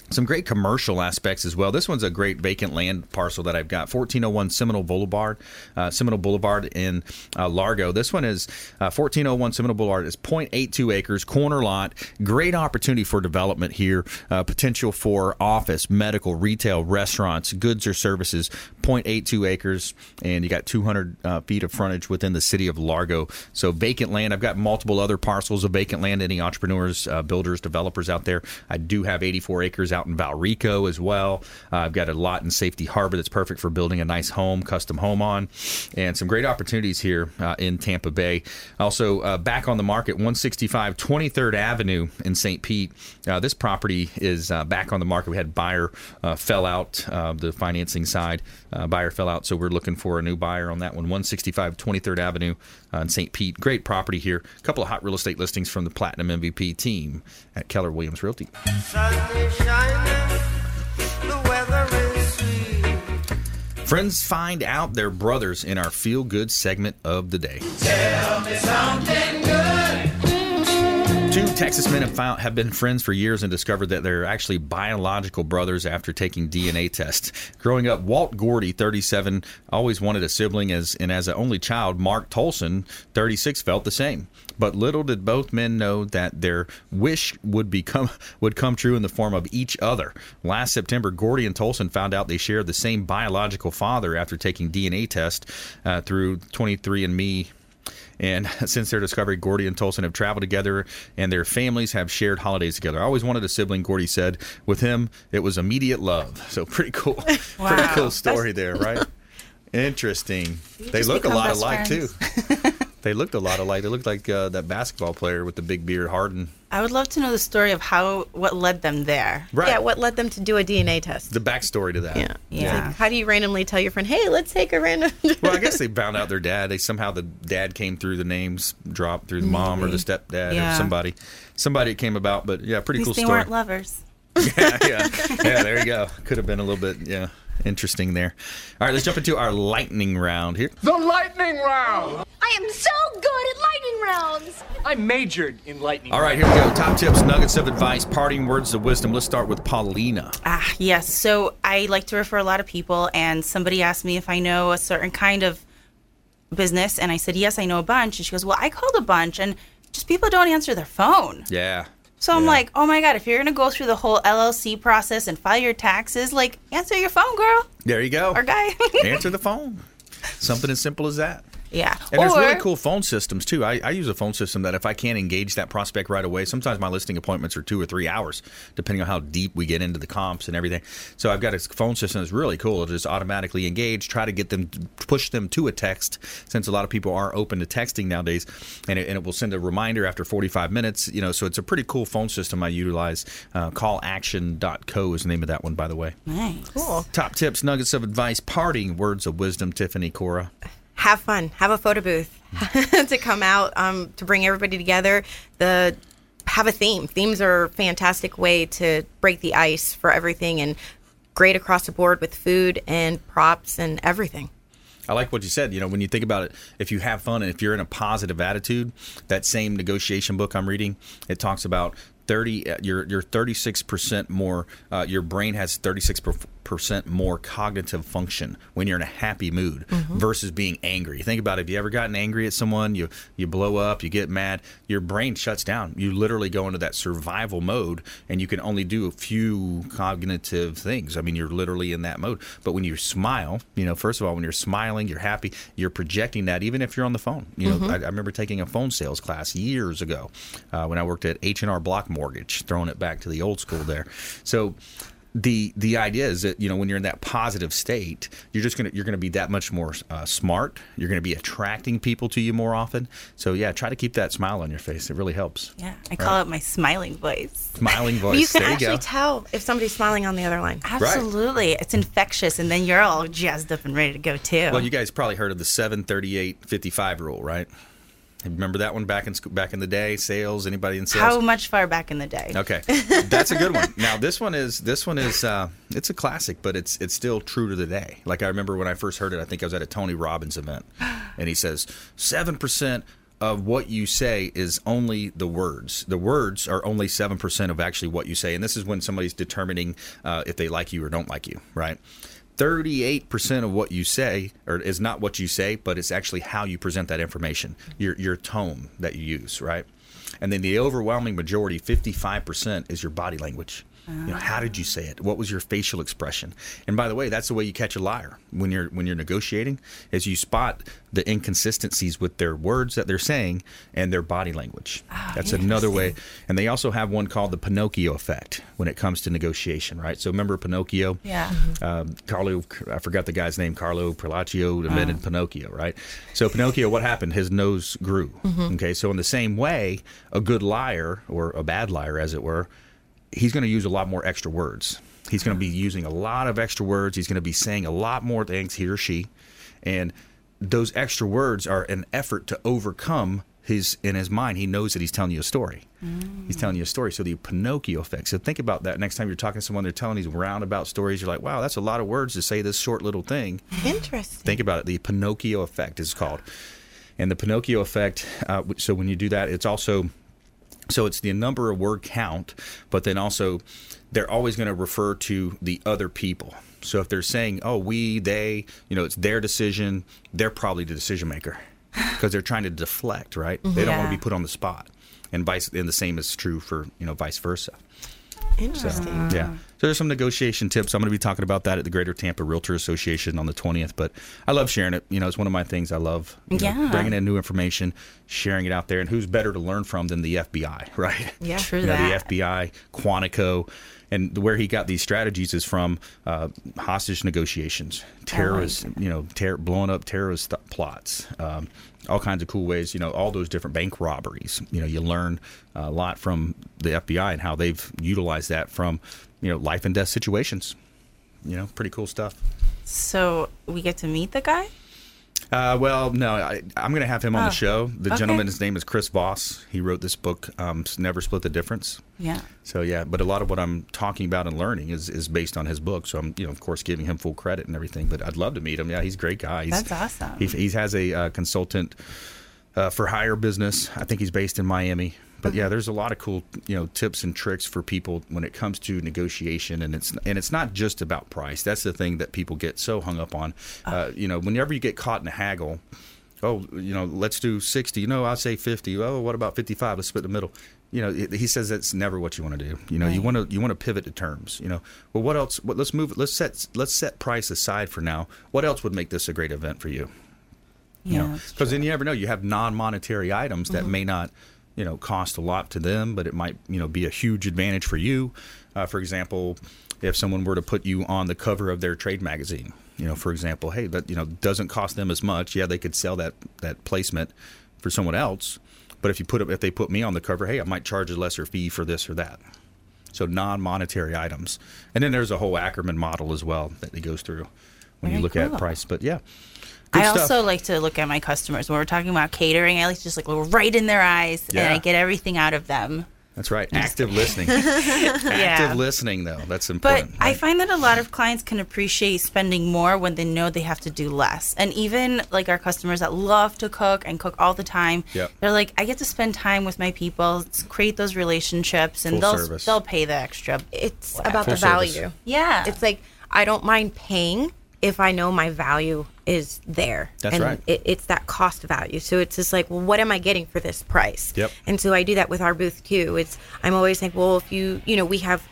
[SPEAKER 1] some great commercial aspects as well. This one's a great vacant land parcel that I've got, 1401 Seminole Boulevard, uh, Seminole Boulevard in uh, Largo. This one is uh, 1401 Seminole Boulevard is 0.82 acres, corner lot. Great opportunity for development here. Uh, potential for office, medical, retail, restaurants, goods or services. 0.82 acres, and you got 200 uh, feet of frontage within the city of Largo. So vacant land. I've got multiple other parcels of vacant land. Any entrepreneurs, uh, builders, developers out there? I do have 84 acres out in Valrico as well. Uh, I've got a lot in Safety Harbor that's perfect for building a nice home, custom home on, and some great opportunities here uh, in Tampa Bay. Also, uh, back on the market, 165 23rd Avenue in St. Pete. Uh, this property is uh, back on the market. We had buyer fell out the financing side. buyer fell out, so we're looking for a new buyer on that one. 165 23rd Avenue in St. Pete. Great property here. A couple of hot real estate listings from the Platinum MVP team at Keller Williams Realty. Friends find out they're brothers in our feel good segment of the day. Two Texas men have, found, have been friends for years and discovered that they're actually biological brothers after taking DNA tests. Growing up, Walt Gordy, 37, always wanted a sibling, as and as an only child, Mark Tolson, 36, felt the same. But little did both men know that their wish would become would come true in the form of each other. Last September, Gordy and Tolson found out they shared the same biological father after taking DNA test uh, through 23andMe and [laughs] since their discovery, Gordy and Tolson have traveled together and their families have shared holidays together. I always wanted a sibling, Gordy said. With him, it was immediate love. [laughs] So pretty cool.
[SPEAKER 5] Wow. [laughs]
[SPEAKER 1] Pretty cool story there, right? Interesting. They look a lot alike,
[SPEAKER 5] friends.
[SPEAKER 1] too. They looked a lot alike. They looked like uh, that basketball player with the big beard, Harden.
[SPEAKER 5] I would love to know the story of how what led them there.
[SPEAKER 1] Right.
[SPEAKER 4] Yeah, what led them to do a DNA test?
[SPEAKER 1] The backstory to that.
[SPEAKER 4] Yeah.
[SPEAKER 5] Yeah.
[SPEAKER 4] Like, how do you randomly tell your friend, hey, let's take a random. [laughs]
[SPEAKER 1] well, I guess they found out their dad. They somehow the dad came through the names dropped through the mom or the stepdad
[SPEAKER 5] Yeah.
[SPEAKER 1] or somebody. Somebody it came about, but yeah, pretty cool
[SPEAKER 5] they
[SPEAKER 1] story.
[SPEAKER 5] weren't lovers. [laughs]
[SPEAKER 1] yeah, yeah, yeah. There you go. Could have been a little bit, yeah, interesting there. All right, let's jump into our lightning round here.
[SPEAKER 11] The lightning round!
[SPEAKER 14] I am so good at lightning rounds.
[SPEAKER 11] I majored in lightning
[SPEAKER 1] All right, here we go. Top tips, nuggets of advice, parting words of wisdom. Let's start with Paulina.
[SPEAKER 5] Ah, yes. So I like to refer a lot of people, and somebody asked me if I know a certain kind of business, and I said yes, I know a bunch. And she goes, "Well, I called a bunch, and just people don't answer their phone."
[SPEAKER 1] Yeah.
[SPEAKER 5] So I'm like, "Oh my god, if you're gonna go through the whole LLC process and file your taxes, like answer your phone, girl
[SPEAKER 1] There you go.
[SPEAKER 5] or guy."
[SPEAKER 1] Answer the phone. Something as simple as that.
[SPEAKER 5] Yeah.
[SPEAKER 1] And there's really cool phone systems too. I, I use a phone system that if I can't engage that prospect right away, sometimes my listing appointments are two or three hours, depending on how deep we get into the comps and everything. So I've got a phone system that's really cool. It'll just automatically engage, try to get them, push them to a text, since a lot of people are open to texting nowadays, and it, and it will send a reminder after 45 minutes. You know, so it's a pretty cool phone system I utilize. Uh, callaction.co is the name of that one, by the way.
[SPEAKER 5] nice.
[SPEAKER 4] cool.
[SPEAKER 1] Top tips, nuggets of advice, parting words of wisdom, Tiffany Cora.
[SPEAKER 4] Have fun. Have a photo booth [laughs] to come out um, to bring everybody together. The have a theme. Themes are a fantastic way to break the ice for everything and great across the board with food and props and everything.
[SPEAKER 1] I like what you said. You know, when you think about it, if you have fun and if you're in a positive attitude, that same negotiation book I'm reading, it talks about 30 uh, you're you're 36% more uh, your brain has 36% more cognitive function when you're in a happy mood
[SPEAKER 15] Mhm.
[SPEAKER 1] versus being angry think about it if you ever gotten angry at someone you you blow up you get mad your brain shuts down you literally go into that survival mode and you can only do a few cognitive things i mean you're literally in that mode but when you smile you know first of all when you're smiling you're happy you're projecting that even if you're on the phone you know
[SPEAKER 15] Mhm.
[SPEAKER 1] I, I remember taking a phone sales class years ago uh, when I worked at H and R Block Mortgage, throwing it back to the old school there. So the the idea is that you know when you're in that positive state, you're just gonna you're gonna be that much more uh, smart. You're gonna be attracting people to you more often. So yeah, try to keep that smile on your face. It really helps.
[SPEAKER 5] Yeah, I call
[SPEAKER 1] Right.
[SPEAKER 5] it my smiling voice.
[SPEAKER 1] Smiling [laughs] voice.
[SPEAKER 4] You can
[SPEAKER 1] there you
[SPEAKER 4] actually
[SPEAKER 1] go.
[SPEAKER 4] tell if somebody's smiling on the other line.
[SPEAKER 5] Absolutely, it's infectious, and then you're all jazzed up and ready to go too.
[SPEAKER 1] Well, you guys probably heard of the 738 55 rule, right? Remember that one back in back in the day? Sales. Anybody in sales?
[SPEAKER 5] How much far back in the day?
[SPEAKER 1] Okay, that's a good one. Now this one is this one is uh, it's a classic, but it's it's still true to the day. Like I remember when I first heard it, I think I was at a Tony Robbins event, [gasps] and he says seven percent of what you say is only the words. The words are only seven percent of actually what you say, and this is when somebody's determining uh, if they like you or don't like you, right? 38% of what you say or is not what you say, but it's actually how you present that information, your your tone that you use, right? And then the overwhelming majority, 55%, is your body language. You know, how did you say it? What was your facial expression? And by the way, that's the way you catch a liar when you're when you're negotiating, is you spot the inconsistencies with their words that they're saying and their body language. that's another way. And they also have one called the Pinocchio effect when it comes to negotiation, right? So remember Pinocchio?
[SPEAKER 5] Yeah.
[SPEAKER 1] um, Carlo, I forgot the guy's name, Carlo Perlaccio invented Pinocchio, right? So Pinocchio, what happened? His nose grew.
[SPEAKER 15] Mhm.
[SPEAKER 1] Okay, so in the same way, a good liar or a bad liar, as it were, he's going to use a lot more extra words. He's going to be using a lot of extra words. He's going to be saying a lot more things, he or she, and those extra words are an effort to overcome his in his mind. He knows that he's telling you a story. He's telling you a story. So the Pinocchio effect. So think about that next time you're talking to someone, they're telling these roundabout stories. You're like, wow, that's a lot of words to say this short little thing.
[SPEAKER 4] Interesting.
[SPEAKER 1] Think about it. The Pinocchio effect is called. And the Pinocchio effect, uh, so when you do that, it's also, so it's the number of word count, but then also they're always going to refer to the other people. So if they're saying, oh, we, they, you know, it's their decision, they're probably the decision maker [sighs] because they're trying to deflect, right? Mm-hmm. They don't want to be put on the spot. And vice, and the same is true for, you know, vice versa.
[SPEAKER 4] Interesting.
[SPEAKER 1] So, yeah. So there's some negotiation tips. I'm going to be talking about that at the Greater Tampa Realtor Association on the 20th. But I love sharing it. You know, it's one of my things I love. you know,
[SPEAKER 5] Yeah.
[SPEAKER 1] bringing in new information, sharing it out there, and who's better to learn from than the FBI, [laughs] right?
[SPEAKER 5] Yeah. True
[SPEAKER 1] You know,
[SPEAKER 5] that.
[SPEAKER 1] the FBI, Quantico, and where he got these strategies is from uh, hostage negotiations, terrorist, you know, ter- blowing up terrorist th- plots, um, all kinds of cool ways. You know, all those different bank robberies. You know, you learn a lot from the FBI and how they've utilized that from you know life and death situations. You know, pretty cool stuff.
[SPEAKER 5] So we get to meet the guy.
[SPEAKER 1] Uh, well, no, I, I'm going to have him on
[SPEAKER 5] Oh,
[SPEAKER 1] the show. The
[SPEAKER 5] okay.
[SPEAKER 1] gentleman, his name is Chris Voss. He wrote this book, um, Never Split the Difference.
[SPEAKER 5] Yeah.
[SPEAKER 1] So yeah, but a lot of what I'm talking about and learning is, is based on his book. So I'm, you know, of course, giving him full credit and everything. But I'd love to meet him. Yeah, he's a great guy. He's,
[SPEAKER 5] That's awesome.
[SPEAKER 1] He, he has a uh, consultant uh, for hire business. I think he's based in Miami. But yeah, there's a lot of cool, you know, tips and tricks for people when it comes to negotiation, and it's and it's not just about price. That's the thing that people get so hung up on.
[SPEAKER 5] Uh-huh.
[SPEAKER 1] Uh, you know, whenever you get caught in a haggle, oh, you know, let's do 60. No, I'll say 50. Oh, what about 55? Let's split the middle. You know, it- he says that's never what you want to do. You know, you want to you want to pivot to terms. You know, well, what else? What, let's move. Let's set let's set price aside for now. What else would make this a great event for you?
[SPEAKER 5] Yeah.
[SPEAKER 1] You know, because then you never know. You have non-monetary items that
[SPEAKER 5] Mhm.
[SPEAKER 1] may not, you know, cost a lot to them, but it might, you know, be a huge advantage for you. Uh, for example, if someone were to put you on the cover of their trade magazine, you know, for example, hey, that you know doesn't cost them as much. Yeah, they could sell that that placement for someone else, but if you put if they put me on the cover, hey, I might charge a lesser fee for this or that. So non-monetary items, and then there's a whole Ackerman model as well that he goes through when you look
[SPEAKER 5] cool.
[SPEAKER 1] at price. But yeah, good
[SPEAKER 5] I
[SPEAKER 1] stuff.
[SPEAKER 5] also like to look at my customers when we're talking about catering. I like to just like look right in their eyes and I get everything out of them.
[SPEAKER 1] That's right. Active listening. [laughs] Active listening, though. That's important.
[SPEAKER 5] But
[SPEAKER 1] important.
[SPEAKER 5] I find that a lot of clients can appreciate spending more when they know they have to do less. And even like our customers that love to cook and cook all the time,
[SPEAKER 1] Yep.
[SPEAKER 5] they're like, I get to spend time with my people, s- create those relationships, and
[SPEAKER 4] Full
[SPEAKER 5] they'll
[SPEAKER 4] service.
[SPEAKER 5] they'll pay the extra.
[SPEAKER 4] It's
[SPEAKER 5] whatever.
[SPEAKER 4] about the value.
[SPEAKER 5] Yeah.
[SPEAKER 4] It's like I don't mind paying if I know my value is there.
[SPEAKER 1] That's
[SPEAKER 4] and
[SPEAKER 1] right.
[SPEAKER 4] It, it's that cost value. So it's just like, well, what am I getting for this price?
[SPEAKER 1] Yep.
[SPEAKER 4] And so I do that with our booth too. It's I'm always like, well, if you you know we have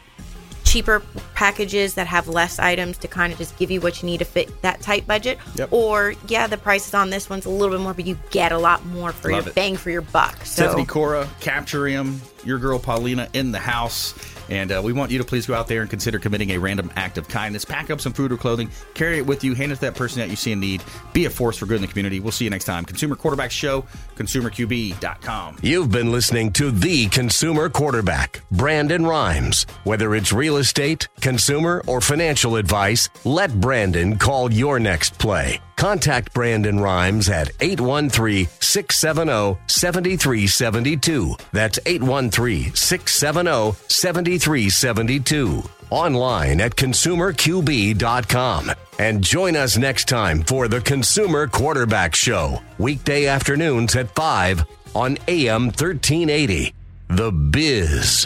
[SPEAKER 4] cheaper packages that have less items to kind of just give you what you need to fit that tight budget.
[SPEAKER 1] Yep.
[SPEAKER 4] Or yeah, the prices on this one's a little bit more, but you get a lot more for
[SPEAKER 1] Love
[SPEAKER 4] your
[SPEAKER 1] it.
[SPEAKER 4] bang for your buck. So
[SPEAKER 1] Stephanie Cora, Capturiam, your girl Paulina in the house. And uh, we want you to please go out there and consider committing a random act of kindness. Pack up some food or clothing, carry it with you, hand it to that person that you see in need. Be a force for good in the community. We'll see you next time. Consumer Quarterback Show, consumerqb.com.
[SPEAKER 8] You've been listening to the consumer quarterback, Brandon Rhymes. Whether it's real estate, consumer, or financial advice, let Brandon call your next play. Contact Brandon Rhymes at 813 670 7372. That's 813 670 7372. Online at consumerqb.com. And join us next time for the Consumer Quarterback Show, weekday afternoons at 5 on AM 1380. The Biz.